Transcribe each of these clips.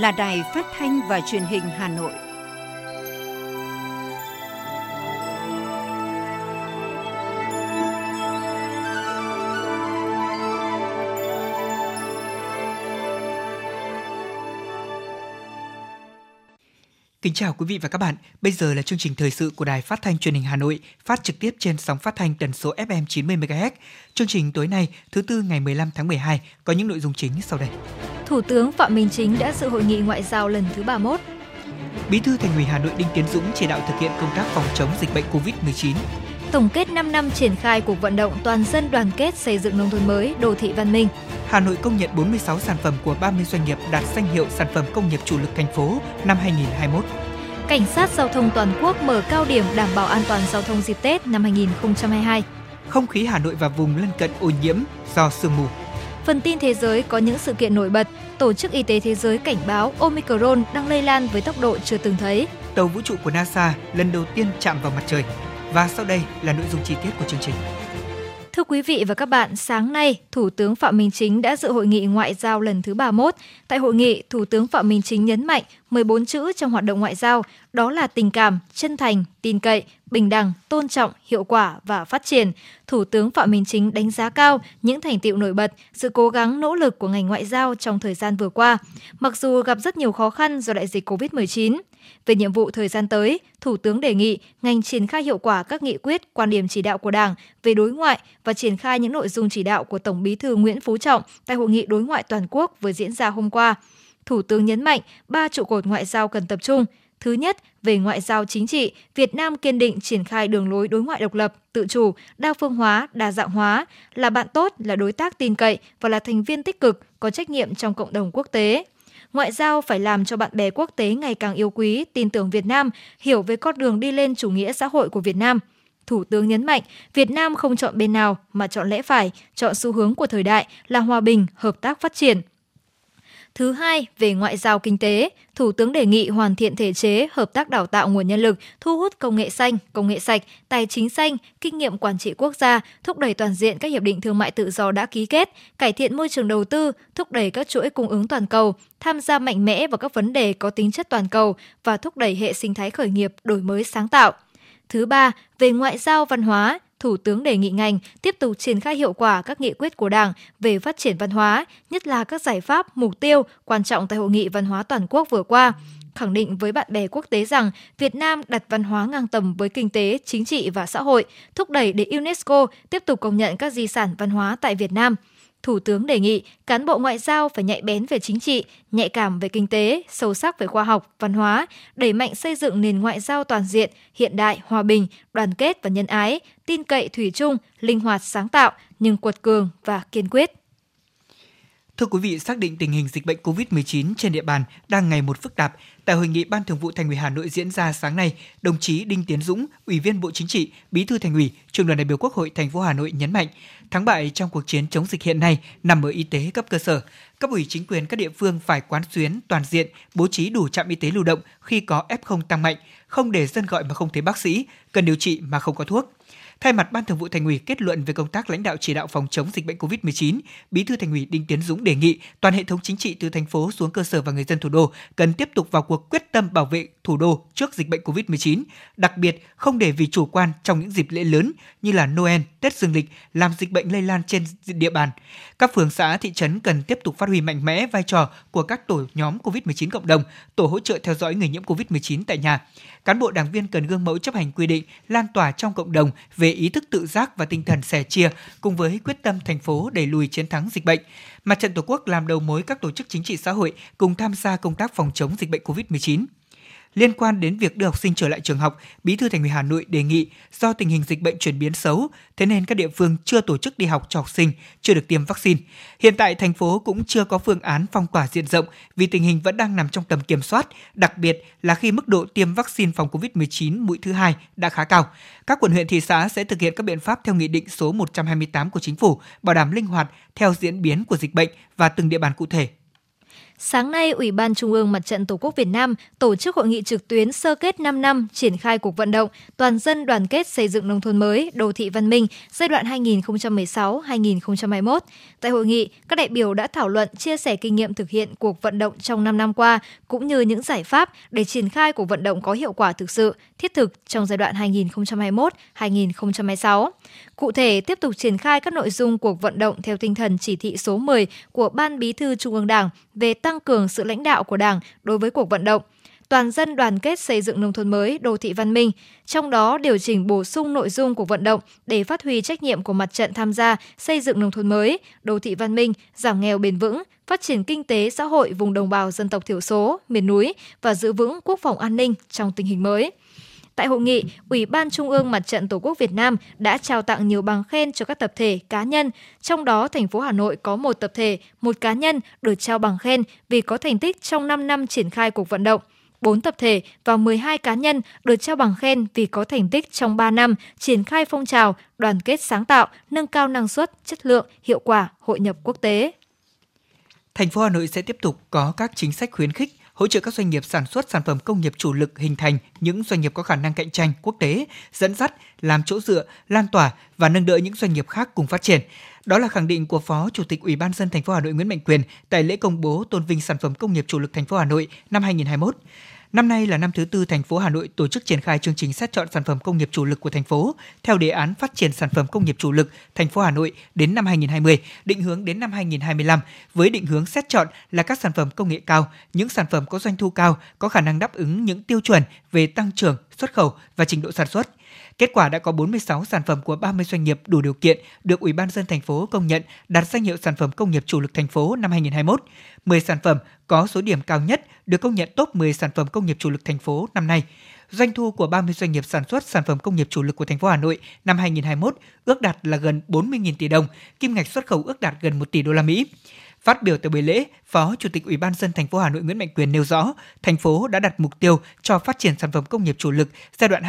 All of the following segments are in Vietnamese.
là Đài Phát thanh và Truyền hình Hà Nội. Kính chào quý vị và các bạn. Bây giờ là chương trình thời sự của Đài Phát thanh Truyền hình Hà Nội, phát trực tiếp trên sóng phát thanh tần số FM 90 MHz. Chương trình tối nay, thứ tư ngày 15 tháng 12 có những nội dung chính sau đây. Thủ tướng Phạm Minh Chính đã dự hội nghị ngoại giao lần thứ 31. Bí thư Thành ủy Hà Nội Đinh Tiến Dũng chỉ đạo thực hiện công tác phòng chống dịch bệnh COVID-19. Tổng kết 5 năm triển khai cuộc vận động toàn dân đoàn kết xây dựng nông thôn mới, đô thị văn minh. Hà Nội công nhận 46 sản phẩm của 30 doanh nghiệp đạt danh hiệu sản phẩm công nghiệp chủ lực thành phố năm 2021. Cảnh sát giao thông toàn quốc mở cao điểm đảm bảo an toàn giao thông dịp Tết năm 2022. Không khí Hà Nội và vùng lân cận ô nhiễm do sương mù. Phần tin thế giới có những sự kiện nổi bật. Tổ chức Y tế Thế giới cảnh báo Omicron đang lây lan với tốc độ chưa từng thấy. Tàu vũ trụ của NASA lần đầu tiên chạm vào mặt trời. Và sau đây là nội dung chi tiết của chương trình. Thưa quý vị và các bạn, sáng nay, Thủ tướng Phạm Minh Chính đã dự hội nghị ngoại giao lần thứ 31. Tại hội nghị, Thủ tướng Phạm Minh Chính nhấn mạnh 14 chữ trong hoạt động ngoại giao, đó là tình cảm, chân thành, tin cậy, bình đẳng, tôn trọng, hiệu quả và phát triển. Thủ tướng Phạm Minh Chính đánh giá cao những thành tiệu nổi bật, sự cố gắng nỗ lực của ngành ngoại giao trong thời gian vừa qua, mặc dù gặp rất nhiều khó khăn do đại dịch COVID-19. Về nhiệm vụ thời gian tới, Thủ tướng đề nghị ngành triển khai hiệu quả các nghị quyết, quan điểm chỉ đạo của Đảng về đối ngoại và triển khai những nội dung chỉ đạo của Tổng Bí thư Nguyễn Phú Trọng tại hội nghị đối ngoại toàn quốc vừa diễn ra hôm qua. Thủ tướng nhấn mạnh ba trụ cột ngoại giao cần tập trung. Thứ nhất, về ngoại giao chính trị, Việt Nam kiên định triển khai đường lối đối ngoại độc lập, tự chủ, đa phương hóa, đa dạng hóa, là bạn tốt, là đối tác tin cậy và là thành viên tích cực, có trách nhiệm trong cộng đồng quốc tế ngoại giao phải làm cho bạn bè quốc tế ngày càng yêu quý, tin tưởng Việt Nam, hiểu về con đường đi lên chủ nghĩa xã hội của Việt Nam. Thủ tướng nhấn mạnh, Việt Nam không chọn bên nào mà chọn lẽ phải, chọn xu hướng của thời đại là hòa bình, hợp tác phát triển. Thứ hai, về ngoại giao kinh tế, Thủ tướng đề nghị hoàn thiện thể chế, hợp tác đào tạo nguồn nhân lực, thu hút công nghệ xanh, công nghệ sạch, tài chính xanh, kinh nghiệm quản trị quốc gia, thúc đẩy toàn diện các hiệp định thương mại tự do đã ký kết, cải thiện môi trường đầu tư, thúc đẩy các chuỗi cung ứng toàn cầu, tham gia mạnh mẽ vào các vấn đề có tính chất toàn cầu và thúc đẩy hệ sinh thái khởi nghiệp đổi mới sáng tạo. Thứ ba, về ngoại giao văn hóa, Thủ tướng đề nghị ngành tiếp tục triển khai hiệu quả các nghị quyết của Đảng về phát triển văn hóa, nhất là các giải pháp, mục tiêu quan trọng tại Hội nghị Văn hóa Toàn quốc vừa qua khẳng định với bạn bè quốc tế rằng Việt Nam đặt văn hóa ngang tầm với kinh tế, chính trị và xã hội, thúc đẩy để UNESCO tiếp tục công nhận các di sản văn hóa tại Việt Nam – Thủ tướng đề nghị cán bộ ngoại giao phải nhạy bén về chính trị, nhạy cảm về kinh tế, sâu sắc về khoa học, văn hóa, đẩy mạnh xây dựng nền ngoại giao toàn diện, hiện đại, hòa bình, đoàn kết và nhân ái, tin cậy thủy chung, linh hoạt sáng tạo nhưng quật cường và kiên quyết. Thưa quý vị, xác định tình hình dịch bệnh COVID-19 trên địa bàn đang ngày một phức tạp, tại hội nghị Ban Thường vụ Thành ủy Hà Nội diễn ra sáng nay, đồng chí Đinh Tiến Dũng, Ủy viên Bộ Chính trị, Bí thư Thành ủy, Trường đoàn đại biểu Quốc hội thành phố Hà Nội nhấn mạnh, thắng bại trong cuộc chiến chống dịch hiện nay nằm ở y tế cấp cơ sở. Cấp ủy chính quyền các địa phương phải quán xuyến toàn diện, bố trí đủ trạm y tế lưu động khi có F0 tăng mạnh, không để dân gọi mà không thấy bác sĩ, cần điều trị mà không có thuốc Thay mặt Ban Thường vụ Thành ủy kết luận về công tác lãnh đạo chỉ đạo phòng chống dịch bệnh COVID-19, Bí thư Thành ủy Đinh Tiến Dũng đề nghị toàn hệ thống chính trị từ thành phố xuống cơ sở và người dân thủ đô cần tiếp tục vào cuộc quyết tâm bảo vệ thủ đô trước dịch bệnh COVID-19, đặc biệt không để vì chủ quan trong những dịp lễ lớn như là Noel, Tết Dương lịch làm dịch bệnh lây lan trên địa bàn. Các phường xã thị trấn cần tiếp tục phát huy mạnh mẽ vai trò của các tổ nhóm COVID-19 cộng đồng, tổ hỗ trợ theo dõi người nhiễm COVID-19 tại nhà. Cán bộ đảng viên cần gương mẫu chấp hành quy định, lan tỏa trong cộng đồng về ý thức tự giác và tinh thần sẻ chia cùng với quyết tâm thành phố đẩy lùi chiến thắng dịch bệnh. Mặt trận Tổ quốc làm đầu mối các tổ chức chính trị xã hội cùng tham gia công tác phòng chống dịch bệnh COVID-19. Liên quan đến việc đưa học sinh trở lại trường học, Bí thư Thành ủy Hà Nội đề nghị do tình hình dịch bệnh chuyển biến xấu, thế nên các địa phương chưa tổ chức đi học cho học sinh, chưa được tiêm vaccine. Hiện tại thành phố cũng chưa có phương án phong tỏa diện rộng vì tình hình vẫn đang nằm trong tầm kiểm soát, đặc biệt là khi mức độ tiêm vaccine phòng COVID-19 mũi thứ hai đã khá cao. Các quận huyện thị xã sẽ thực hiện các biện pháp theo nghị định số 128 của chính phủ, bảo đảm linh hoạt theo diễn biến của dịch bệnh và từng địa bàn cụ thể Sáng nay, Ủy ban Trung ương Mặt trận Tổ quốc Việt Nam tổ chức hội nghị trực tuyến sơ kết 5 năm triển khai cuộc vận động toàn dân đoàn kết xây dựng nông thôn mới, đô thị văn minh giai đoạn 2016-2021. Tại hội nghị, các đại biểu đã thảo luận chia sẻ kinh nghiệm thực hiện cuộc vận động trong 5 năm qua cũng như những giải pháp để triển khai cuộc vận động có hiệu quả thực sự, thiết thực trong giai đoạn 2021-2026. Cụ thể, tiếp tục triển khai các nội dung cuộc vận động theo tinh thần chỉ thị số 10 của Ban Bí thư Trung ương Đảng về tăng tăng cường sự lãnh đạo của Đảng đối với cuộc vận động toàn dân đoàn kết xây dựng nông thôn mới, đô thị văn minh, trong đó điều chỉnh bổ sung nội dung của vận động để phát huy trách nhiệm của mặt trận tham gia xây dựng nông thôn mới, đô thị văn minh, giảm nghèo bền vững, phát triển kinh tế xã hội vùng đồng bào dân tộc thiểu số, miền núi và giữ vững quốc phòng an ninh trong tình hình mới. Tại hội nghị, Ủy ban Trung ương Mặt trận Tổ quốc Việt Nam đã trao tặng nhiều bằng khen cho các tập thể, cá nhân, trong đó thành phố Hà Nội có một tập thể, một cá nhân được trao bằng khen vì có thành tích trong 5 năm triển khai cuộc vận động. 4 tập thể và 12 cá nhân được trao bằng khen vì có thành tích trong 3 năm triển khai phong trào đoàn kết sáng tạo, nâng cao năng suất, chất lượng, hiệu quả, hội nhập quốc tế. Thành phố Hà Nội sẽ tiếp tục có các chính sách khuyến khích hỗ trợ các doanh nghiệp sản xuất sản phẩm công nghiệp chủ lực hình thành những doanh nghiệp có khả năng cạnh tranh quốc tế, dẫn dắt, làm chỗ dựa, lan tỏa và nâng đỡ những doanh nghiệp khác cùng phát triển. Đó là khẳng định của Phó Chủ tịch Ủy ban dân thành phố Hà Nội Nguyễn Mạnh Quyền tại lễ công bố tôn vinh sản phẩm công nghiệp chủ lực thành phố Hà Nội năm 2021. Năm nay là năm thứ tư thành phố Hà Nội tổ chức triển khai chương trình xét chọn sản phẩm công nghiệp chủ lực của thành phố theo đề án phát triển sản phẩm công nghiệp chủ lực thành phố Hà Nội đến năm 2020, định hướng đến năm 2025 với định hướng xét chọn là các sản phẩm công nghệ cao, những sản phẩm có doanh thu cao, có khả năng đáp ứng những tiêu chuẩn về tăng trưởng, xuất khẩu và trình độ sản xuất. Kết quả đã có 46 sản phẩm của 30 doanh nghiệp đủ điều kiện được Ủy ban dân thành phố công nhận đạt danh hiệu sản phẩm công nghiệp chủ lực thành phố năm 2021. 10 sản phẩm có số điểm cao nhất được công nhận top 10 sản phẩm công nghiệp chủ lực thành phố năm nay. Doanh thu của 30 doanh nghiệp sản xuất sản phẩm công nghiệp chủ lực của thành phố Hà Nội năm 2021 ước đạt là gần 40.000 tỷ đồng, kim ngạch xuất khẩu ước đạt gần 1 tỷ đô la Mỹ. Phát biểu tại buổi lễ, Phó Chủ tịch Ủy ban dân thành phố Hà Nội Nguyễn Mạnh Quyền nêu rõ, thành phố đã đặt mục tiêu cho phát triển sản phẩm công nghiệp chủ lực giai đoạn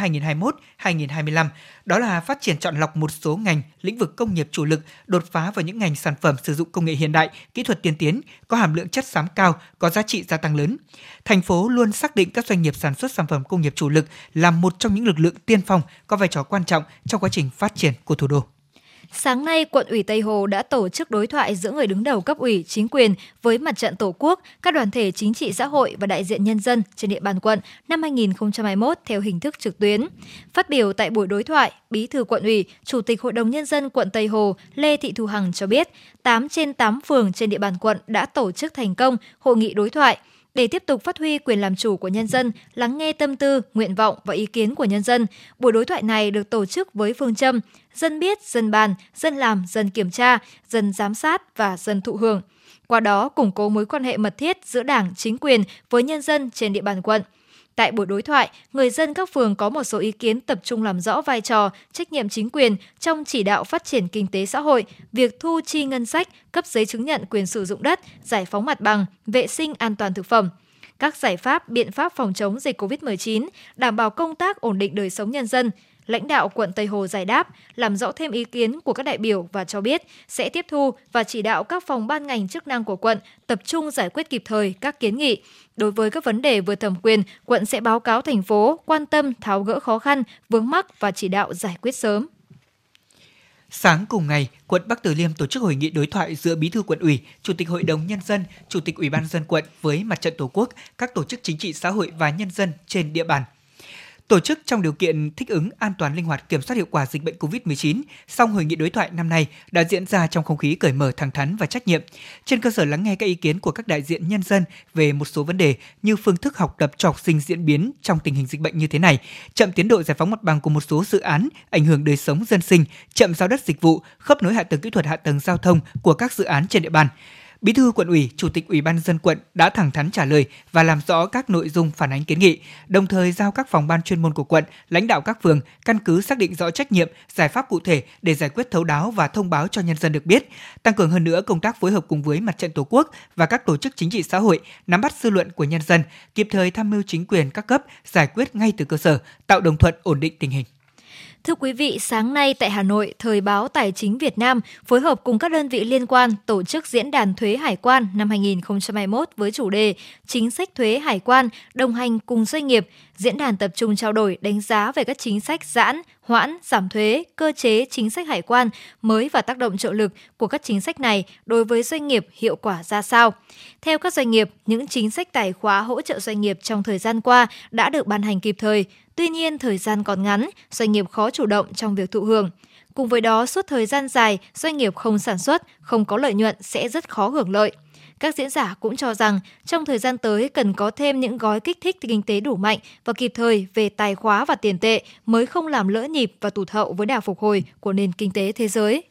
2021-2025, đó là phát triển chọn lọc một số ngành, lĩnh vực công nghiệp chủ lực, đột phá vào những ngành sản phẩm sử dụng công nghệ hiện đại, kỹ thuật tiên tiến, có hàm lượng chất xám cao, có giá trị gia tăng lớn. Thành phố luôn xác định các doanh nghiệp sản xuất sản phẩm công nghiệp chủ lực là một trong những lực lượng tiên phong có vai trò quan trọng trong quá trình phát triển của thủ đô. Sáng nay, quận ủy Tây Hồ đã tổ chức đối thoại giữa người đứng đầu cấp ủy, chính quyền với mặt trận Tổ quốc, các đoàn thể chính trị xã hội và đại diện nhân dân trên địa bàn quận năm 2021 theo hình thức trực tuyến. Phát biểu tại buổi đối thoại, Bí thư quận ủy, Chủ tịch Hội đồng Nhân dân quận Tây Hồ Lê Thị Thu Hằng cho biết, 8 trên 8 phường trên địa bàn quận đã tổ chức thành công hội nghị đối thoại – để tiếp tục phát huy quyền làm chủ của nhân dân, lắng nghe tâm tư, nguyện vọng và ý kiến của nhân dân, buổi đối thoại này được tổ chức với phương châm dân biết, dân bàn, dân làm, dân kiểm tra, dân giám sát và dân thụ hưởng. Qua đó củng cố mối quan hệ mật thiết giữa Đảng, chính quyền với nhân dân trên địa bàn quận. Tại buổi đối thoại, người dân các phường có một số ý kiến tập trung làm rõ vai trò, trách nhiệm chính quyền trong chỉ đạo phát triển kinh tế xã hội, việc thu chi ngân sách, cấp giấy chứng nhận quyền sử dụng đất, giải phóng mặt bằng, vệ sinh an toàn thực phẩm. Các giải pháp, biện pháp phòng chống dịch COVID-19, đảm bảo công tác ổn định đời sống nhân dân, lãnh đạo quận Tây Hồ giải đáp, làm rõ thêm ý kiến của các đại biểu và cho biết sẽ tiếp thu và chỉ đạo các phòng ban ngành chức năng của quận tập trung giải quyết kịp thời các kiến nghị. Đối với các vấn đề vượt thẩm quyền, quận sẽ báo cáo thành phố quan tâm tháo gỡ khó khăn, vướng mắc và chỉ đạo giải quyết sớm. Sáng cùng ngày, quận Bắc Từ Liêm tổ chức hội nghị đối thoại giữa Bí thư quận ủy, Chủ tịch Hội đồng nhân dân, Chủ tịch Ủy ban dân quận với Mặt trận Tổ quốc, các tổ chức chính trị xã hội và nhân dân trên địa bàn tổ chức trong điều kiện thích ứng an toàn linh hoạt kiểm soát hiệu quả dịch bệnh COVID-19, song hội nghị đối thoại năm nay đã diễn ra trong không khí cởi mở thẳng thắn và trách nhiệm. Trên cơ sở lắng nghe các ý kiến của các đại diện nhân dân về một số vấn đề như phương thức học tập cho học sinh diễn biến trong tình hình dịch bệnh như thế này, chậm tiến độ giải phóng mặt bằng của một số dự án ảnh hưởng đời sống dân sinh, chậm giao đất dịch vụ, khớp nối hạ tầng kỹ thuật hạ tầng giao thông của các dự án trên địa bàn. Bí thư quận ủy, Chủ tịch Ủy ban dân quận đã thẳng thắn trả lời và làm rõ các nội dung phản ánh kiến nghị, đồng thời giao các phòng ban chuyên môn của quận, lãnh đạo các phường căn cứ xác định rõ trách nhiệm, giải pháp cụ thể để giải quyết thấu đáo và thông báo cho nhân dân được biết, tăng cường hơn nữa công tác phối hợp cùng với mặt trận Tổ quốc và các tổ chức chính trị xã hội nắm bắt dư luận của nhân dân, kịp thời tham mưu chính quyền các cấp giải quyết ngay từ cơ sở, tạo đồng thuận ổn định tình hình. Thưa quý vị, sáng nay tại Hà Nội, Thời báo Tài chính Việt Nam phối hợp cùng các đơn vị liên quan tổ chức diễn đàn thuế hải quan năm 2021 với chủ đề Chính sách thuế hải quan đồng hành cùng doanh nghiệp. Diễn đàn tập trung trao đổi đánh giá về các chính sách giãn, hoãn, giảm thuế, cơ chế chính sách hải quan mới và tác động trợ lực của các chính sách này đối với doanh nghiệp hiệu quả ra sao. Theo các doanh nghiệp, những chính sách tài khóa hỗ trợ doanh nghiệp trong thời gian qua đã được ban hành kịp thời, Tuy nhiên, thời gian còn ngắn, doanh nghiệp khó chủ động trong việc thụ hưởng. Cùng với đó, suốt thời gian dài, doanh nghiệp không sản xuất, không có lợi nhuận sẽ rất khó hưởng lợi. Các diễn giả cũng cho rằng trong thời gian tới cần có thêm những gói kích thích kinh tế đủ mạnh và kịp thời về tài khóa và tiền tệ mới không làm lỡ nhịp và tụt hậu với đà phục hồi của nền kinh tế thế giới.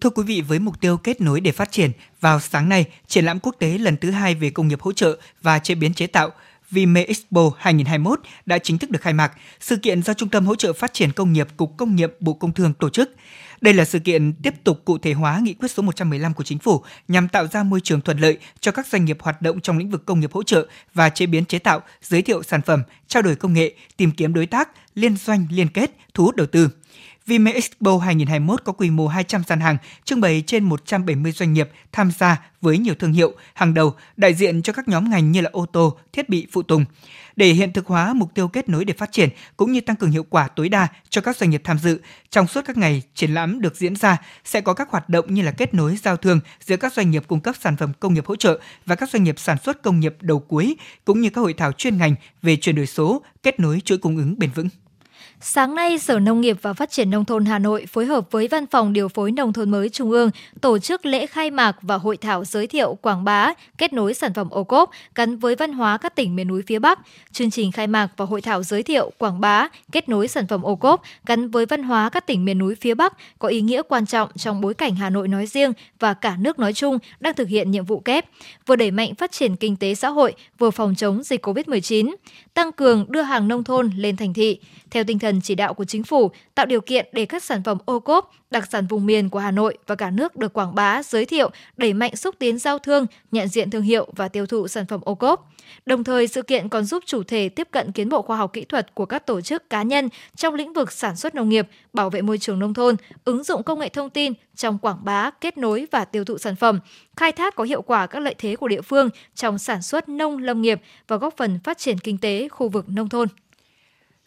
Thưa quý vị, với mục tiêu kết nối để phát triển, vào sáng nay, triển lãm quốc tế lần thứ hai về công nghiệp hỗ trợ và chế biến chế tạo – Vime Expo 2021 đã chính thức được khai mạc. Sự kiện do Trung tâm Hỗ trợ Phát triển Công nghiệp Cục Công nghiệp Bộ Công Thương tổ chức. Đây là sự kiện tiếp tục cụ thể hóa nghị quyết số 115 của chính phủ nhằm tạo ra môi trường thuận lợi cho các doanh nghiệp hoạt động trong lĩnh vực công nghiệp hỗ trợ và chế biến chế tạo, giới thiệu sản phẩm, trao đổi công nghệ, tìm kiếm đối tác, liên doanh liên kết, thu hút đầu tư. Vime Expo 2021 có quy mô 200 gian hàng, trưng bày trên 170 doanh nghiệp tham gia với nhiều thương hiệu hàng đầu đại diện cho các nhóm ngành như là ô tô, thiết bị phụ tùng. Để hiện thực hóa mục tiêu kết nối để phát triển cũng như tăng cường hiệu quả tối đa cho các doanh nghiệp tham dự, trong suốt các ngày triển lãm được diễn ra sẽ có các hoạt động như là kết nối giao thương giữa các doanh nghiệp cung cấp sản phẩm công nghiệp hỗ trợ và các doanh nghiệp sản xuất công nghiệp đầu cuối cũng như các hội thảo chuyên ngành về chuyển đổi số, kết nối chuỗi cung ứng bền vững. Sáng nay, Sở Nông nghiệp và Phát triển Nông thôn Hà Nội phối hợp với Văn phòng Điều phối Nông thôn mới Trung ương tổ chức lễ khai mạc và hội thảo giới thiệu quảng bá, kết nối sản phẩm ô cốp gắn với văn hóa các tỉnh miền núi phía Bắc. Chương trình khai mạc và hội thảo giới thiệu quảng bá, kết nối sản phẩm ô cốp gắn với văn hóa các tỉnh miền núi phía Bắc có ý nghĩa quan trọng trong bối cảnh Hà Nội nói riêng và cả nước nói chung đang thực hiện nhiệm vụ kép, vừa đẩy mạnh phát triển kinh tế xã hội, vừa phòng chống dịch COVID-19, tăng cường đưa hàng nông thôn lên thành thị. Theo tinh thần chỉ đạo của chính phủ, tạo điều kiện để các sản phẩm ô cốp, đặc sản vùng miền của Hà Nội và cả nước được quảng bá, giới thiệu, đẩy mạnh xúc tiến giao thương, nhận diện thương hiệu và tiêu thụ sản phẩm ô cốp. Đồng thời, sự kiện còn giúp chủ thể tiếp cận kiến bộ khoa học kỹ thuật của các tổ chức cá nhân trong lĩnh vực sản xuất nông nghiệp, bảo vệ môi trường nông thôn, ứng dụng công nghệ thông tin trong quảng bá, kết nối và tiêu thụ sản phẩm, khai thác có hiệu quả các lợi thế của địa phương trong sản xuất nông lâm nghiệp và góp phần phát triển kinh tế khu vực nông thôn.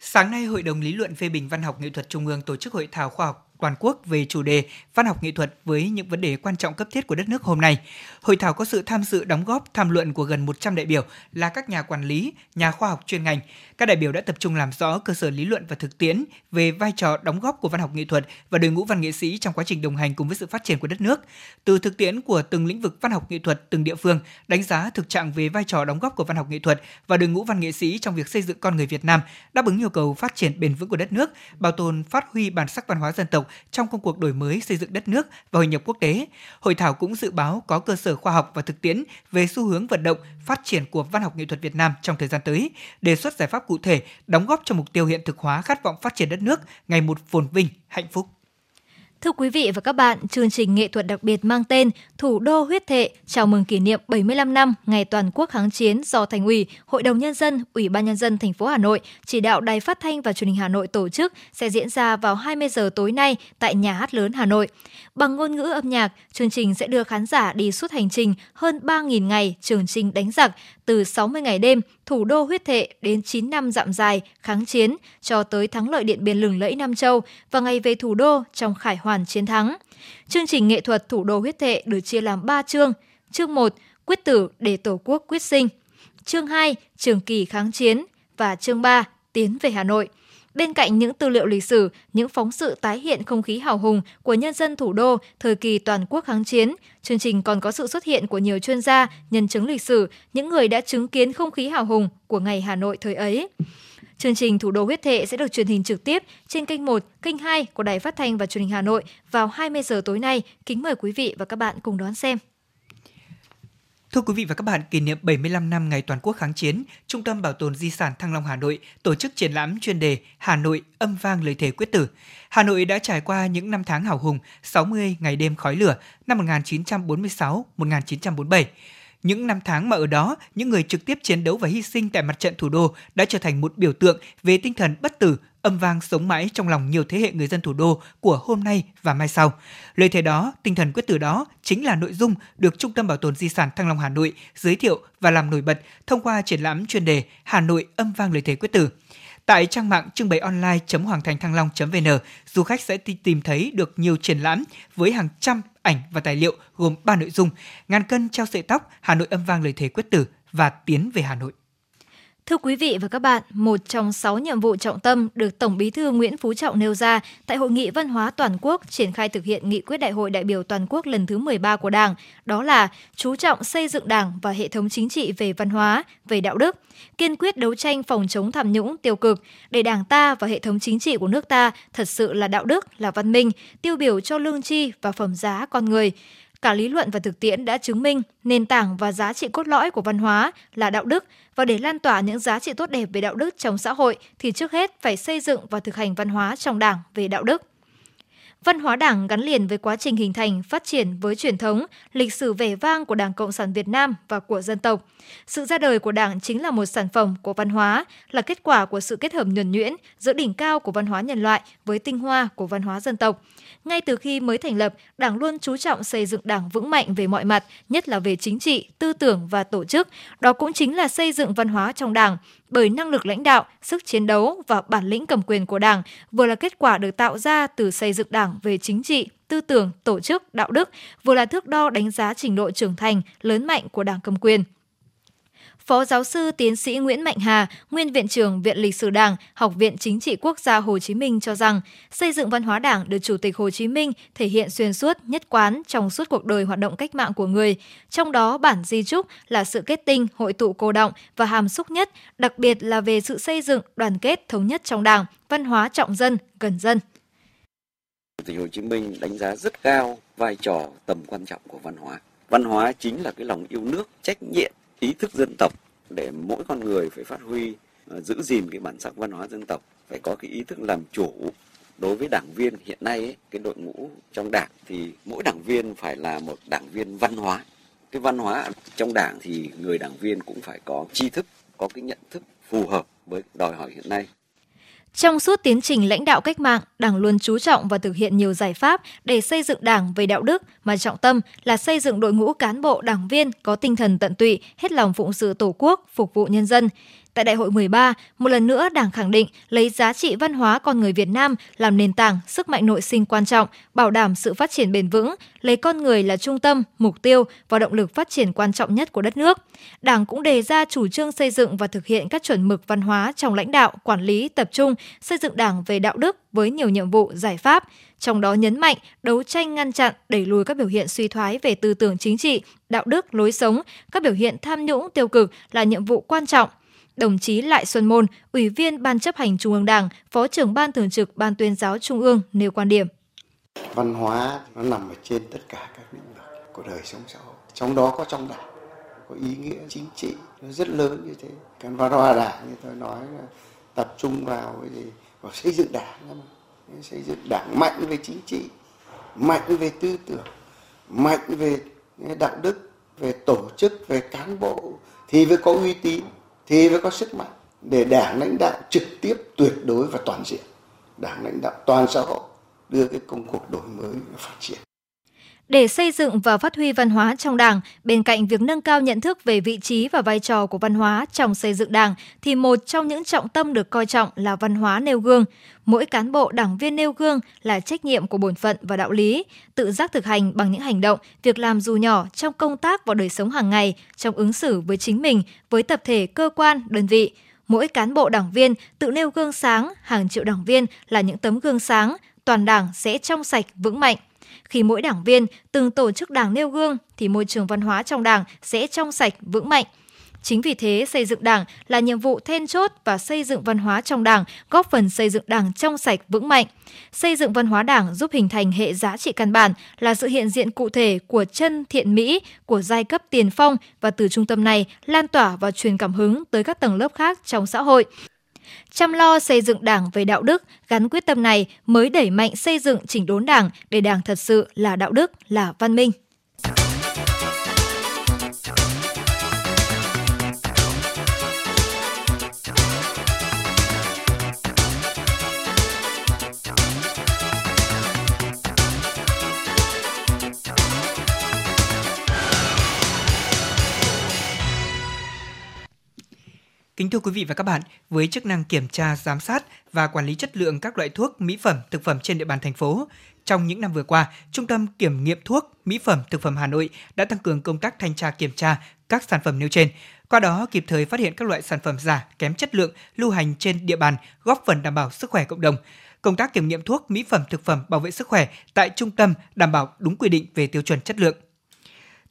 Sáng nay, Hội đồng Lý luận phê bình văn học nghệ thuật Trung ương tổ chức hội thảo khoa học toàn quốc về chủ đề văn học nghệ thuật với những vấn đề quan trọng cấp thiết của đất nước hôm nay. Hội thảo có sự tham dự đóng góp tham luận của gần 100 đại biểu là các nhà quản lý, nhà khoa học chuyên ngành. Các đại biểu đã tập trung làm rõ cơ sở lý luận và thực tiễn về vai trò đóng góp của văn học nghệ thuật và đội ngũ văn nghệ sĩ trong quá trình đồng hành cùng với sự phát triển của đất nước. Từ thực tiễn của từng lĩnh vực văn học nghệ thuật từng địa phương, đánh giá thực trạng về vai trò đóng góp của văn học nghệ thuật và đội ngũ văn nghệ sĩ trong việc xây dựng con người Việt Nam, đáp ứng yêu cầu phát triển bền vững của đất nước, bảo tồn phát huy bản sắc văn hóa dân tộc trong công cuộc đổi mới xây dựng đất nước và hội nhập quốc tế. Hội thảo cũng dự báo có cơ sở khoa học và thực tiễn về xu hướng vận động phát triển của văn học nghệ thuật Việt Nam trong thời gian tới, đề xuất giải pháp cụ thể đóng góp cho mục tiêu hiện thực hóa khát vọng phát triển đất nước ngày một phồn vinh, hạnh phúc. Thưa quý vị và các bạn, chương trình nghệ thuật đặc biệt mang tên Thủ đô huyết thệ chào mừng kỷ niệm 75 năm Ngày toàn quốc kháng chiến do Thành ủy, Hội đồng nhân dân, Ủy ban nhân dân thành phố Hà Nội chỉ đạo Đài Phát thanh và Truyền hình Hà Nội tổ chức sẽ diễn ra vào 20 giờ tối nay tại Nhà hát lớn Hà Nội. Bằng ngôn ngữ âm nhạc, chương trình sẽ đưa khán giả đi suốt hành trình hơn 3.000 ngày trường trinh đánh giặc từ 60 ngày đêm, thủ đô huyết thệ đến 9 năm dặm dài kháng chiến cho tới thắng lợi Điện Biên lừng lẫy Nam Châu và ngày về thủ đô trong khải hoàn chiến thắng. Chương trình nghệ thuật thủ đô huyết thệ được chia làm 3 chương. Chương 1, quyết tử để Tổ quốc quyết sinh. Chương 2, trường kỳ kháng chiến và chương 3, tiến về Hà Nội – Bên cạnh những tư liệu lịch sử, những phóng sự tái hiện không khí hào hùng của nhân dân thủ đô thời kỳ toàn quốc kháng chiến, chương trình còn có sự xuất hiện của nhiều chuyên gia, nhân chứng lịch sử, những người đã chứng kiến không khí hào hùng của ngày Hà Nội thời ấy. Chương trình Thủ đô huyết thệ sẽ được truyền hình trực tiếp trên kênh 1, kênh 2 của Đài Phát thanh và Truyền hình Hà Nội vào 20 giờ tối nay. Kính mời quý vị và các bạn cùng đón xem. Thưa quý vị và các bạn, kỷ niệm 75 năm ngày toàn quốc kháng chiến, Trung tâm Bảo tồn Di sản Thăng Long Hà Nội tổ chức triển lãm chuyên đề Hà Nội âm vang lời thề quyết tử. Hà Nội đã trải qua những năm tháng hào hùng, 60 ngày đêm khói lửa năm 1946-1947. Những năm tháng mà ở đó, những người trực tiếp chiến đấu và hy sinh tại mặt trận thủ đô đã trở thành một biểu tượng về tinh thần bất tử, âm vang sống mãi trong lòng nhiều thế hệ người dân thủ đô của hôm nay và mai sau. Lời thề đó, tinh thần quyết tử đó chính là nội dung được Trung tâm Bảo tồn Di sản Thăng Long Hà Nội giới thiệu và làm nổi bật thông qua triển lãm chuyên đề Hà Nội âm vang lời thề quyết tử. Tại trang mạng trưng bày online.hoàng thành thăng long.vn, du khách sẽ tìm thấy được nhiều triển lãm với hàng trăm ảnh và tài liệu gồm 3 nội dung: ngàn cân treo sợi tóc, Hà Nội âm vang lời thề quyết tử và tiến về Hà Nội. Thưa quý vị và các bạn, một trong sáu nhiệm vụ trọng tâm được Tổng Bí thư Nguyễn Phú Trọng nêu ra tại Hội nghị Văn hóa Toàn quốc triển khai thực hiện nghị quyết Đại hội đại biểu toàn quốc lần thứ 13 của Đảng, đó là chú trọng xây dựng Đảng và hệ thống chính trị về văn hóa, về đạo đức, kiên quyết đấu tranh phòng chống tham nhũng tiêu cực. Để Đảng ta và hệ thống chính trị của nước ta thật sự là đạo đức, là văn minh, tiêu biểu cho lương tri và phẩm giá con người cả lý luận và thực tiễn đã chứng minh nền tảng và giá trị cốt lõi của văn hóa là đạo đức và để lan tỏa những giá trị tốt đẹp về đạo đức trong xã hội, thì trước hết phải xây dựng và thực hành văn hóa trong Đảng về đạo đức. Văn hóa Đảng gắn liền với quá trình hình thành, phát triển với truyền thống, lịch sử vẻ vang của Đảng Cộng sản Việt Nam và của dân tộc. Sự ra đời của Đảng chính là một sản phẩm của văn hóa, là kết quả của sự kết hợp nhuần nhuyễn giữa đỉnh cao của văn hóa nhân loại với tinh hoa của văn hóa dân tộc. Ngay từ khi mới thành lập, Đảng luôn chú trọng xây dựng Đảng vững mạnh về mọi mặt, nhất là về chính trị, tư tưởng và tổ chức. Đó cũng chính là xây dựng văn hóa trong Đảng, bởi năng lực lãnh đạo, sức chiến đấu và bản lĩnh cầm quyền của Đảng vừa là kết quả được tạo ra từ xây dựng Đảng về chính trị, tư tưởng, tổ chức, đạo đức, vừa là thước đo đánh giá trình độ trưởng thành, lớn mạnh của Đảng cầm quyền. Phó giáo sư tiến sĩ Nguyễn Mạnh Hà, nguyên viện trưởng Viện Lịch sử Đảng, Học viện Chính trị Quốc gia Hồ Chí Minh cho rằng, xây dựng văn hóa Đảng được Chủ tịch Hồ Chí Minh thể hiện xuyên suốt, nhất quán trong suốt cuộc đời hoạt động cách mạng của người. Trong đó, bản di trúc là sự kết tinh, hội tụ cô động và hàm xúc nhất, đặc biệt là về sự xây dựng, đoàn kết, thống nhất trong Đảng, văn hóa trọng dân, gần dân. Chủ tịch Hồ Chí Minh đánh giá rất cao vai trò tầm quan trọng của văn hóa. Văn hóa chính là cái lòng yêu nước, trách nhiệm ý thức dân tộc. Để mỗi con người phải phát huy ờ, giữ gìn cái bản sắc văn hóa dân tộc phải có cái ý thức làm chủ. Đối với đảng viên hiện nay ấy, cái đội ngũ trong đảng thì mỗi đảng viên phải là một đảng viên văn hóa. Cái văn hóa trong đảng thì người đảng viên cũng phải có tri thức có cái nhận thức phù hợp với đòi hỏi hiện nay trong suốt tiến trình lãnh đạo cách mạng, Đảng luôn chú trọng và thực hiện nhiều giải pháp để xây dựng Đảng về đạo đức, mà trọng tâm là xây dựng đội ngũ cán bộ đảng viên có tinh thần tận tụy, hết lòng phụng sự Tổ quốc, phục vụ nhân dân. Tại Đại hội 13, một lần nữa Đảng khẳng định lấy giá trị văn hóa con người Việt Nam làm nền tảng, sức mạnh nội sinh quan trọng, bảo đảm sự phát triển bền vững, lấy con người là trung tâm, mục tiêu và động lực phát triển quan trọng nhất của đất nước. Đảng cũng đề ra chủ trương xây dựng và thực hiện các chuẩn mực văn hóa trong lãnh đạo, quản lý, tập trung, xây dựng Đảng về đạo đức với nhiều nhiệm vụ, giải pháp, trong đó nhấn mạnh đấu tranh ngăn chặn, đẩy lùi các biểu hiện suy thoái về tư tưởng chính trị, đạo đức, lối sống, các biểu hiện tham nhũng tiêu cực là nhiệm vụ quan trọng – đồng chí Lại Xuân Môn, Ủy viên Ban chấp hành Trung ương Đảng, Phó trưởng Ban Thường trực Ban tuyên giáo Trung ương nêu quan điểm. Văn hóa nó nằm ở trên tất cả các lĩnh vực của đời sống xã hội. Trong đó có trong đảng, có ý nghĩa chính trị nó rất lớn như thế. Cái văn hóa đảng như tôi nói là tập trung vào cái gì? Vào xây dựng đảng. Xây dựng đảng mạnh về chính trị, mạnh về tư tưởng, mạnh về đạo đức, về tổ chức, về cán bộ thì mới có uy tín thì mới có sức mạnh để đảng lãnh đạo trực tiếp tuyệt đối và toàn diện. Đảng lãnh đạo toàn xã hội đưa cái công cuộc đổi mới và phát triển để xây dựng và phát huy văn hóa trong Đảng, bên cạnh việc nâng cao nhận thức về vị trí và vai trò của văn hóa trong xây dựng Đảng, thì một trong những trọng tâm được coi trọng là văn hóa nêu gương. Mỗi cán bộ đảng viên nêu gương là trách nhiệm của bổn phận và đạo lý, tự giác thực hành bằng những hành động, việc làm dù nhỏ trong công tác và đời sống hàng ngày, trong ứng xử với chính mình, với tập thể, cơ quan, đơn vị mỗi cán bộ đảng viên tự nêu gương sáng, hàng triệu đảng viên là những tấm gương sáng, toàn đảng sẽ trong sạch, vững mạnh. Khi mỗi đảng viên từng tổ chức đảng nêu gương thì môi trường văn hóa trong đảng sẽ trong sạch, vững mạnh. Chính vì thế, xây dựng đảng là nhiệm vụ then chốt và xây dựng văn hóa trong đảng góp phần xây dựng đảng trong sạch vững mạnh. Xây dựng văn hóa đảng giúp hình thành hệ giá trị căn bản là sự hiện diện cụ thể của chân thiện mỹ, của giai cấp tiền phong và từ trung tâm này lan tỏa và truyền cảm hứng tới các tầng lớp khác trong xã hội. Chăm lo xây dựng đảng về đạo đức, gắn quyết tâm này mới đẩy mạnh xây dựng chỉnh đốn đảng để đảng thật sự là đạo đức, là văn minh. Kính thưa quý vị và các bạn, với chức năng kiểm tra, giám sát và quản lý chất lượng các loại thuốc, mỹ phẩm, thực phẩm trên địa bàn thành phố, trong những năm vừa qua, Trung tâm Kiểm nghiệm thuốc, mỹ phẩm, thực phẩm Hà Nội đã tăng cường công tác thanh tra kiểm tra các sản phẩm nêu trên. Qua đó kịp thời phát hiện các loại sản phẩm giả, kém chất lượng lưu hành trên địa bàn, góp phần đảm bảo sức khỏe cộng đồng. Công tác kiểm nghiệm thuốc, mỹ phẩm, thực phẩm bảo vệ sức khỏe tại trung tâm đảm bảo đúng quy định về tiêu chuẩn chất lượng.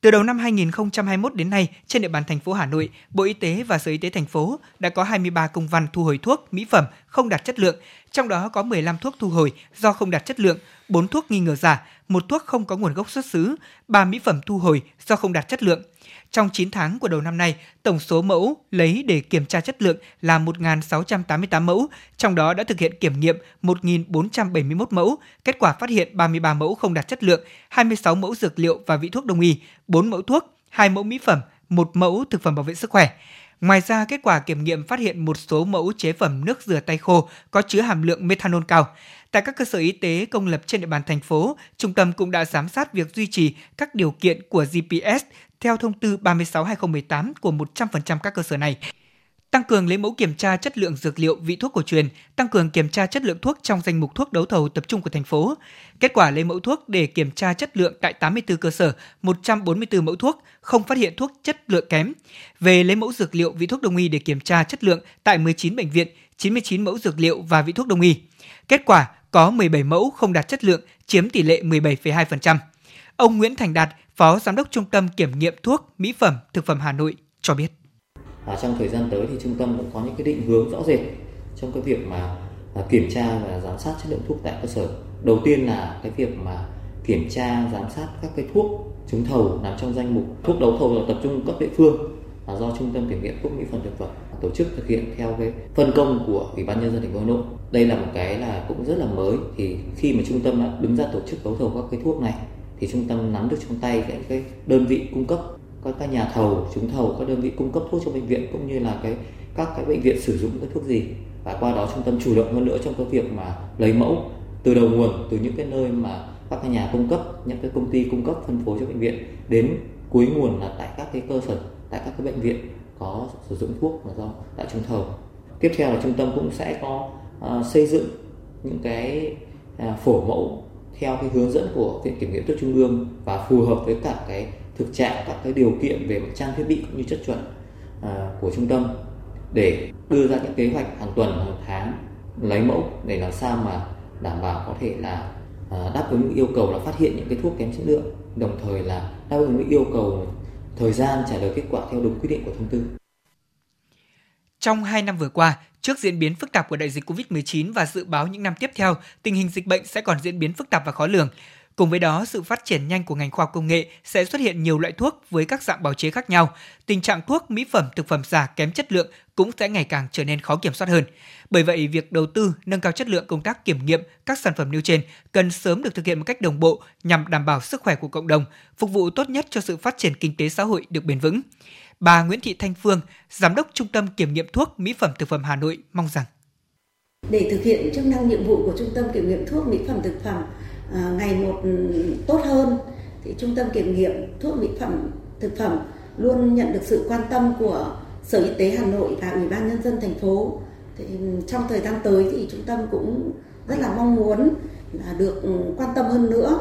Từ đầu năm 2021 đến nay, trên địa bàn thành phố Hà Nội, Bộ Y tế và Sở Y tế thành phố đã có 23 công văn thu hồi thuốc, mỹ phẩm không đạt chất lượng, trong đó có 15 thuốc thu hồi do không đạt chất lượng, 4 thuốc nghi ngờ giả, một thuốc không có nguồn gốc xuất xứ, 3 mỹ phẩm thu hồi do không đạt chất lượng. Trong 9 tháng của đầu năm nay, tổng số mẫu lấy để kiểm tra chất lượng là 1.688 mẫu, trong đó đã thực hiện kiểm nghiệm 1.471 mẫu, kết quả phát hiện 33 mẫu không đạt chất lượng, 26 mẫu dược liệu và vị thuốc đông y, 4 mẫu thuốc, 2 mẫu mỹ phẩm, 1 mẫu thực phẩm bảo vệ sức khỏe. Ngoài ra, kết quả kiểm nghiệm phát hiện một số mẫu chế phẩm nước rửa tay khô có chứa hàm lượng methanol cao. Tại các cơ sở y tế công lập trên địa bàn thành phố, trung tâm cũng đã giám sát việc duy trì các điều kiện của GPS theo thông tư 36/2018 của 100% các cơ sở này. Tăng cường lấy mẫu kiểm tra chất lượng dược liệu, vị thuốc cổ truyền, tăng cường kiểm tra chất lượng thuốc trong danh mục thuốc đấu thầu tập trung của thành phố. Kết quả lấy mẫu thuốc để kiểm tra chất lượng tại 84 cơ sở, 144 mẫu thuốc, không phát hiện thuốc chất lượng kém. Về lấy mẫu dược liệu, vị thuốc đông y để kiểm tra chất lượng tại 19 bệnh viện, 99 mẫu dược liệu và vị thuốc đông y. Kết quả có 17 mẫu không đạt chất lượng, chiếm tỷ lệ 17,2%. Ông Nguyễn Thành Đạt, Phó Giám đốc Trung tâm Kiểm nghiệm Thuốc, Mỹ phẩm, Thực phẩm Hà Nội cho biết. À, trong thời gian tới thì trung tâm cũng có những cái định hướng rõ rệt trong cái việc mà à, kiểm tra và giám sát chất lượng thuốc tại cơ sở. Đầu tiên là cái việc mà kiểm tra giám sát các cái thuốc trúng thầu nằm trong danh mục thuốc đấu thầu là tập trung cấp địa phương là do trung tâm kiểm nghiệm thuốc mỹ phẩm thực phẩm tổ chức thực hiện theo cái phân công của ủy ban nhân dân thành phố hà nội đây là một cái là cũng rất là mới thì khi mà trung tâm đã đứng ra tổ chức đấu thầu các cái thuốc này thì trung tâm nắm được trong tay cái, cái đơn vị cung cấp các các nhà thầu trúng thầu các đơn vị cung cấp thuốc cho bệnh viện cũng như là cái các cái bệnh viện sử dụng cái thuốc gì. Và qua đó trung tâm chủ động hơn nữa trong cái việc mà lấy mẫu từ đầu nguồn từ những cái nơi mà các cái nhà cung cấp những cái công ty cung cấp phân phối cho bệnh viện đến cuối nguồn là tại các cái cơ sở tại các cái bệnh viện có sử dụng thuốc mà do đã trúng thầu. Tiếp theo là trung tâm cũng sẽ có uh, xây dựng những cái uh, phổ mẫu theo cái hướng dẫn của viện kiểm nghiệm thuốc trung ương và phù hợp với cả cái thực trạng các cái điều kiện về trang thiết bị cũng như chất chuẩn à, của trung tâm để đưa ra những kế hoạch hàng tuần hàng tháng lấy mẫu để làm sao mà đảm bảo có thể là à, đáp ứng yêu cầu là phát hiện những cái thuốc kém chất lượng đồng thời là đáp ứng yêu cầu thời gian trả lời kết quả theo đúng quy định của thông tư. Trong 2 năm vừa qua, trước diễn biến phức tạp của đại dịch COVID-19 và dự báo những năm tiếp theo, tình hình dịch bệnh sẽ còn diễn biến phức tạp và khó lường. Cùng với đó, sự phát triển nhanh của ngành khoa học công nghệ sẽ xuất hiện nhiều loại thuốc với các dạng bào chế khác nhau. Tình trạng thuốc, mỹ phẩm, thực phẩm giả kém chất lượng cũng sẽ ngày càng trở nên khó kiểm soát hơn. Bởi vậy, việc đầu tư nâng cao chất lượng công tác kiểm nghiệm các sản phẩm nêu trên cần sớm được thực hiện một cách đồng bộ nhằm đảm bảo sức khỏe của cộng đồng, phục vụ tốt nhất cho sự phát triển kinh tế xã hội được bền vững. Bà Nguyễn Thị Thanh Phương, Giám đốc Trung tâm Kiểm nghiệm Thuốc Mỹ phẩm Thực phẩm Hà Nội mong rằng để thực hiện chức năng nhiệm vụ của Trung tâm Kiểm nghiệm Thuốc Mỹ phẩm Thực phẩm À, ngày một ừ, tốt hơn thì Trung tâm Kiểm nghiệm Thuốc Mỹ phẩm Thực phẩm luôn nhận được sự quan tâm của Sở Y tế Hà Nội và Ủy ban Nhân dân thành phố. Thì ừ, trong thời gian tới thì trung tâm cũng rất là mong muốn là được ừ, quan tâm hơn nữa.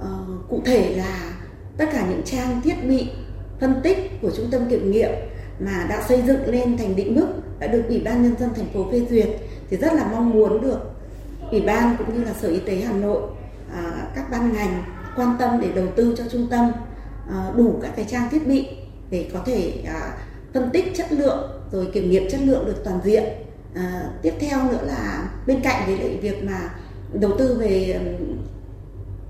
À, cụ thể là tất cả những trang thiết bị phân tích của trung tâm kiểm nghiệm mà đã xây dựng lên thành định mức đã được ủy ban nhân dân thành phố phê duyệt thì rất là mong muốn được ủy ban cũng như là sở y tế hà nội các ban ngành quan tâm để đầu tư cho trung tâm ờ, đủ các cái trang thiết bị để có thể à, phân tích chất lượng rồi kiểm nghiệm chất lượng được toàn diện. À, tiếp theo nữa là bên cạnh với lại việc mà đầu tư về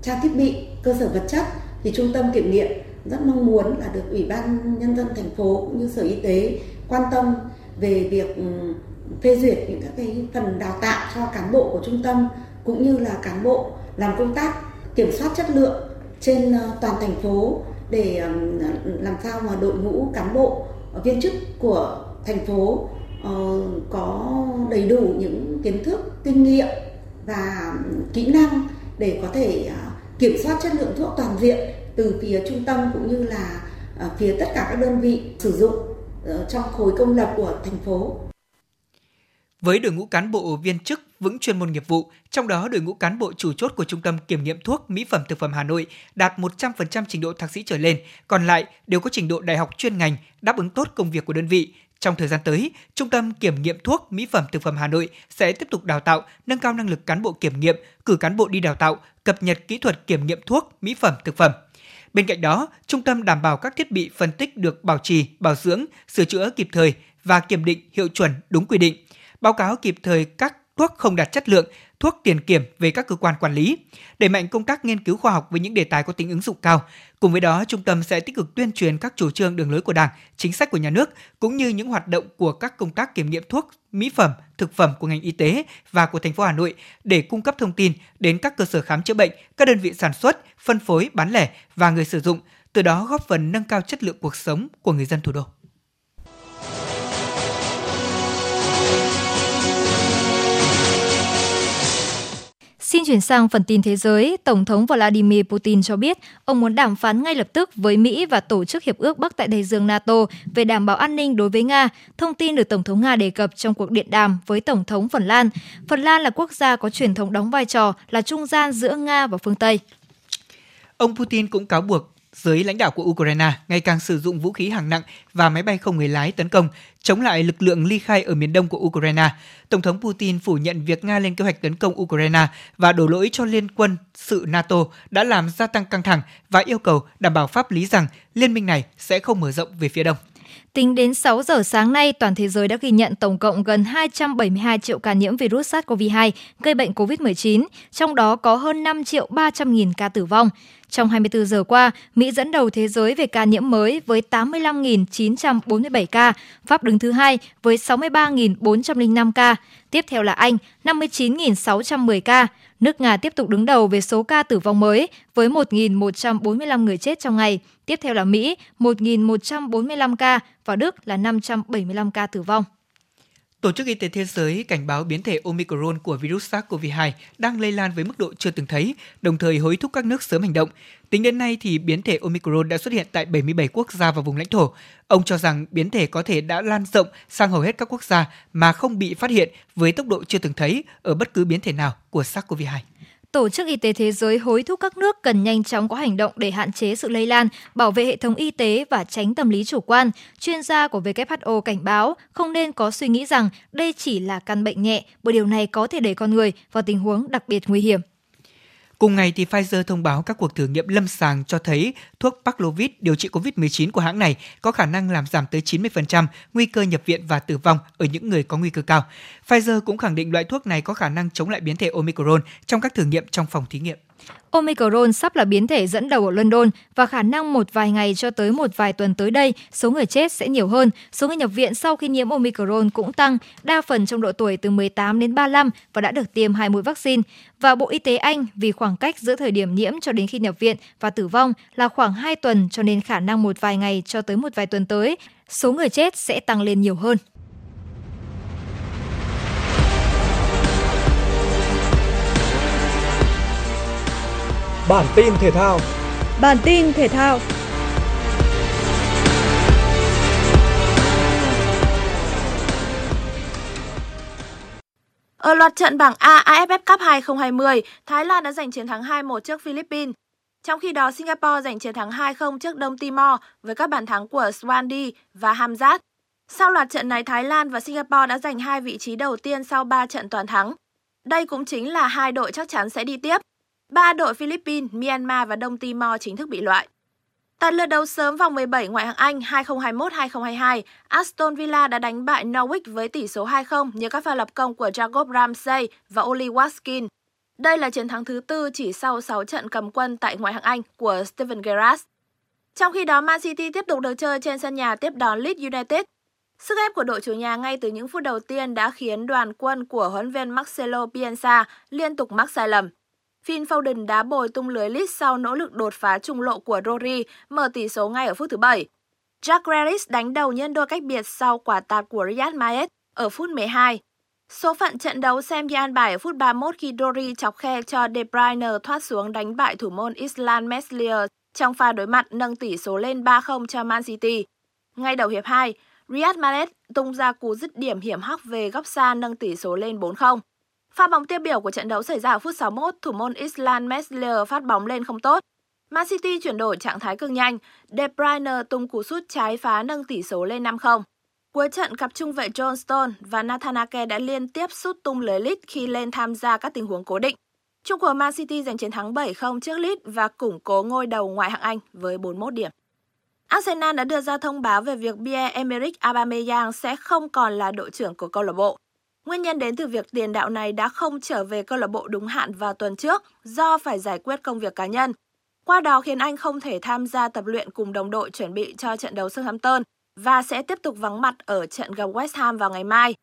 trang thiết bị cơ sở vật chất thì trung tâm kiểm nghiệm rất mong muốn là được ủy ban nhân dân thành phố cũng như sở y tế quan tâm về việc phê duyệt những các cái phần đào tạo cho cán bộ của trung tâm cũng như là cán bộ làm công tác kiểm soát chất lượng trên ờ, toàn thành phố để làm sao mà đội ngũ cán bộ ờ, viên chức của thành phố ờ, có đầy đủ những kiến thức, kinh nghiệm và kỹ năng để có thể kiểm soát chất lượng thuốc toàn diện từ phía trung tâm cũng như là phía tất cả các đơn vị sử dụng trong khối công lập của thành phố. Với đội ngũ cán bộ, viên chức vững chuyên môn nghiệp vụ, trong đó đội ngũ cán bộ chủ chốt của Trung tâm Kiểm nghiệm Thuốc Mỹ phẩm Thực phẩm Hà Nội đạt 100% trình độ thạc sĩ trở lên, còn lại đều có trình độ đại học chuyên ngành, đáp ứng tốt công việc của đơn vị. Trong thời gian tới, Trung tâm Kiểm nghiệm Thuốc Mỹ phẩm Thực phẩm Hà Nội sẽ tiếp tục đào tạo, nâng cao năng lực cán bộ kiểm nghiệm, cử cán bộ đi đào tạo, cập nhật kỹ thuật kiểm nghiệm thuốc, mỹ phẩm, thực phẩm. Bên cạnh đó, trung tâm đảm bảo các thiết bị phân tích được bảo trì, bảo dưỡng, sửa chữa kịp thời và kiểm định hiệu chuẩn đúng quy định, báo cáo kịp thời các thuốc không đạt chất lượng, thuốc tiền kiểm về các cơ quan quản lý, đẩy mạnh công tác nghiên cứu khoa học với những đề tài có tính ứng dụng cao. Cùng với đó, trung tâm sẽ tích cực tuyên truyền các chủ trương đường lối của Đảng, chính sách của nhà nước cũng như những hoạt động của các công tác kiểm nghiệm thuốc, mỹ phẩm, thực phẩm của ngành y tế và của thành phố Hà Nội để cung cấp thông tin đến các cơ sở khám chữa bệnh, các đơn vị sản xuất, phân phối, bán lẻ và người sử dụng, từ đó góp phần nâng cao chất lượng cuộc sống của người dân thủ đô. Xin chuyển sang phần tin thế giới, Tổng thống Vladimir Putin cho biết ông muốn đàm phán ngay lập tức với Mỹ và Tổ chức Hiệp ước Bắc Đại Tây Dương NATO về đảm bảo an ninh đối với Nga. Thông tin được Tổng thống Nga đề cập trong cuộc điện đàm với Tổng thống Phần Lan. Phần Lan là quốc gia có truyền thống đóng vai trò là trung gian giữa Nga và phương Tây. Ông Putin cũng cáo buộc giới lãnh đạo của Ukraine ngày càng sử dụng vũ khí hạng nặng và máy bay không người lái tấn công, chống lại lực lượng ly khai ở miền đông của Ukraine. Tổng thống Putin phủ nhận việc Nga lên kế hoạch tấn công Ukraine và đổ lỗi cho Liên quân sự NATO đã làm gia tăng căng thẳng và yêu cầu đảm bảo pháp lý rằng liên minh này sẽ không mở rộng về phía đông. Tính đến 6 giờ sáng nay, toàn thế giới đã ghi nhận tổng cộng gần 272 triệu ca nhiễm virus SARS-CoV-2 gây bệnh COVID-19, trong đó có hơn 5 triệu 300 nghìn ca tử vong. Trong 24 giờ qua, Mỹ dẫn đầu thế giới về ca nhiễm mới với 85.947 ca, Pháp đứng thứ hai với 63.405 ca, tiếp theo là Anh 59.610 ca. Nước Nga tiếp tục đứng đầu về số ca tử vong mới với 1.145 người chết trong ngày, tiếp theo là Mỹ 1.145 ca và Đức là 575 ca tử vong. Tổ chức Y tế Thế giới cảnh báo biến thể Omicron của virus SARS-CoV-2 đang lây lan với mức độ chưa từng thấy, đồng thời hối thúc các nước sớm hành động. Tính đến nay thì biến thể Omicron đã xuất hiện tại 77 quốc gia và vùng lãnh thổ. Ông cho rằng biến thể có thể đã lan rộng sang hầu hết các quốc gia mà không bị phát hiện với tốc độ chưa từng thấy ở bất cứ biến thể nào của SARS-CoV-2. Tổ chức Y tế Thế giới hối thúc các nước cần nhanh chóng có hành động để hạn chế sự lây lan, bảo vệ hệ thống y tế và tránh tâm lý chủ quan. Chuyên gia của WHO cảnh báo không nên có suy nghĩ rằng đây chỉ là căn bệnh nhẹ, bởi điều này có thể đẩy con người vào tình huống đặc biệt nguy hiểm. Cùng ngày thì Pfizer thông báo các cuộc thử nghiệm lâm sàng cho thấy thuốc Paxlovid điều trị COVID-19 của hãng này có khả năng làm giảm tới 90% nguy cơ nhập viện và tử vong ở những người có nguy cơ cao. Pfizer cũng khẳng định loại thuốc này có khả năng chống lại biến thể Omicron trong các thử nghiệm trong phòng thí nghiệm. Omicron sắp là biến thể dẫn đầu ở London và khả năng một vài ngày cho tới một vài tuần tới đây, số người chết sẽ nhiều hơn. Số người nhập viện sau khi nhiễm Omicron cũng tăng, đa phần trong độ tuổi từ 18 đến 35 và đã được tiêm hai mũi vaccine. Và Bộ Y tế Anh vì khoảng cách giữa thời điểm nhiễm cho đến khi nhập viện và tử vong là khoảng 2 tuần cho nên khả năng một vài ngày cho tới một vài tuần tới, số người chết sẽ tăng lên nhiều hơn. Bản tin thể thao. Bản tin thể thao. Ở loạt trận bảng A AFF Cup 2020, Thái Lan đã giành chiến thắng 2-1 trước Philippines. Trong khi đó, Singapore giành chiến thắng 2-0 trước Đông Timor với các bàn thắng của Swandi và Hamzat. Sau loạt trận này, Thái Lan và Singapore đã giành hai vị trí đầu tiên sau 3 trận toàn thắng. Đây cũng chính là hai đội chắc chắn sẽ đi tiếp. Ba đội Philippines, Myanmar và Đông Timor chính thức bị loại. Tại lượt đấu sớm vòng 17 ngoại hạng Anh 2021-2022, Aston Villa đã đánh bại Norwich với tỷ số 2-0 nhờ các pha lập công của Jacob Ramsey và Oli Watkins. Đây là chiến thắng thứ tư chỉ sau 6 trận cầm quân tại ngoại hạng Anh của Steven Gerrard. Trong khi đó, Man City tiếp tục được chơi trên sân nhà tiếp đón Leeds United. Sức ép của đội chủ nhà ngay từ những phút đầu tiên đã khiến đoàn quân của huấn viên Marcelo Bielsa liên tục mắc sai lầm. Phil Foden đá bồi tung lưới Leeds sau nỗ lực đột phá trung lộ của Rory, mở tỷ số ngay ở phút thứ 7. Jack Grealish đánh đầu nhân đôi cách biệt sau quả tạt của Riyad Mahrez ở phút 12. Số phận trận đấu xem như an bài ở phút 31 khi Dory chọc khe cho De Bruyne thoát xuống đánh bại thủ môn Island Meslier trong pha đối mặt nâng tỷ số lên 3-0 cho Man City. Ngay đầu hiệp 2, Riyad Mahrez tung ra cú dứt điểm hiểm hóc về góc xa nâng tỷ số lên 4-0. Pha bóng tiêu biểu của trận đấu xảy ra ở phút 61, thủ môn Island Meslier phát bóng lên không tốt. Man City chuyển đổi trạng thái cực nhanh, De Bruyne tung cú sút trái phá nâng tỷ số lên 5-0. Cuối trận, cặp trung vệ John Stone và Nathan Ake đã liên tiếp sút tung lưới Leeds khi lên tham gia các tình huống cố định. Trung của Man City giành chiến thắng 7-0 trước Leeds và củng cố ngôi đầu ngoại hạng Anh với 41 điểm. Arsenal đã đưa ra thông báo về việc Pierre-Emerick Aubameyang sẽ không còn là đội trưởng của câu lạc bộ. Nguyên nhân đến từ việc tiền đạo này đã không trở về câu lạc bộ đúng hạn vào tuần trước do phải giải quyết công việc cá nhân. Qua đó khiến anh không thể tham gia tập luyện cùng đồng đội chuẩn bị cho trận đấu Southampton và sẽ tiếp tục vắng mặt ở trận gặp West Ham vào ngày mai.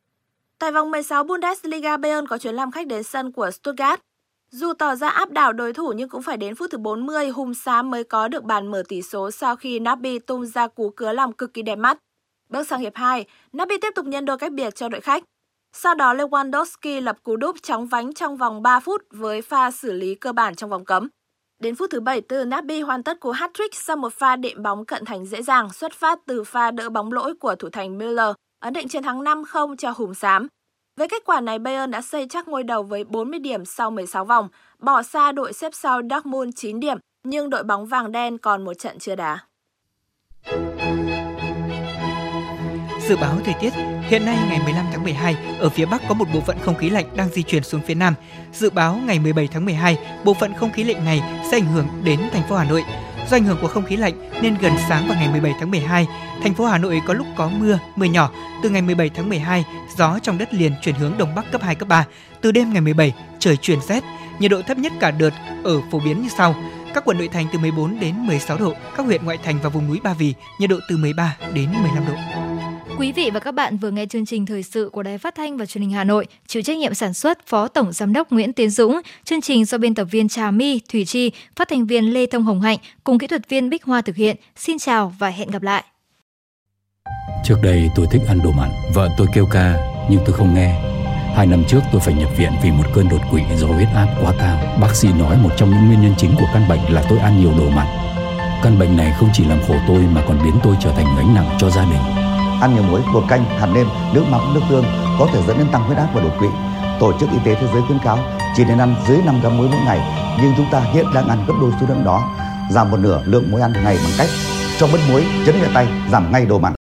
Tại vòng 16 Bundesliga, Bayern có chuyến làm khách đến sân của Stuttgart. Dù tỏ ra áp đảo đối thủ nhưng cũng phải đến phút thứ 40 hùng xám mới có được bàn mở tỷ số sau khi Naby tung ra cú cứa lòng cực kỳ đẹp mắt. Bước sang hiệp 2, Naby tiếp tục nhân đôi cách biệt cho đội khách. Sau đó Lewandowski lập cú đúp chóng vánh trong vòng 3 phút với pha xử lý cơ bản trong vòng cấm. Đến phút thứ 74, Naby hoàn tất cú hat-trick sau một pha đệm bóng cận thành dễ dàng xuất phát từ pha đỡ bóng lỗi của thủ thành Müller, ấn định chiến thắng 5-0 cho Hùng Xám. Với kết quả này, Bayern đã xây chắc ngôi đầu với 40 điểm sau 16 vòng, bỏ xa đội xếp sau Dortmund 9 điểm, nhưng đội bóng vàng đen còn một trận chưa đá. Dự báo thời tiết, hiện nay ngày 15 tháng 12, ở phía Bắc có một bộ phận không khí lạnh đang di chuyển xuống phía Nam. Dự báo ngày 17 tháng 12, bộ phận không khí lạnh này sẽ ảnh hưởng đến thành phố Hà Nội. Do ảnh hưởng của không khí lạnh nên gần sáng vào ngày 17 tháng 12, thành phố Hà Nội có lúc có mưa, mưa nhỏ. Từ ngày 17 tháng 12, gió trong đất liền chuyển hướng đông bắc cấp 2 cấp 3. Từ đêm ngày 17, trời chuyển rét. Nhiệt độ thấp nhất cả đợt ở phổ biến như sau: các quận nội thành từ 14 đến 16 độ, các huyện ngoại thành và vùng núi Ba Vì nhiệt độ từ 13 đến 15 độ. Quý vị và các bạn vừa nghe chương trình thời sự của Đài Phát thanh và Truyền hình Hà Nội, chịu trách nhiệm sản xuất Phó Tổng Giám đốc Nguyễn Tiến Dũng, chương trình do biên tập viên Trà My, Thủy Chi, phát thanh viên Lê Thông Hồng Hạnh cùng kỹ thuật viên Bích Hoa thực hiện. Xin chào và hẹn gặp lại. Trước đây tôi thích ăn đồ mặn, vợ tôi kêu ca nhưng tôi không nghe. Hai năm trước tôi phải nhập viện vì một cơn đột quỵ do huyết áp quá cao. Bác sĩ nói một trong những nguyên nhân chính của căn bệnh là tôi ăn nhiều đồ mặn. Căn bệnh này không chỉ làm khổ tôi mà còn biến tôi trở thành gánh nặng cho gia đình ăn nhiều muối, bột canh, hạt nêm, nước mắm, nước tương có thể dẫn đến tăng huyết áp và đột quỵ. Tổ chức Y tế Thế giới khuyến cáo chỉ nên ăn dưới 5 gram muối mỗi ngày, nhưng chúng ta hiện đang ăn gấp đôi số lượng đó, giảm một nửa lượng muối ăn ngày bằng cách cho bớt muối, chấn nhẹ tay, giảm ngay đồ mặn.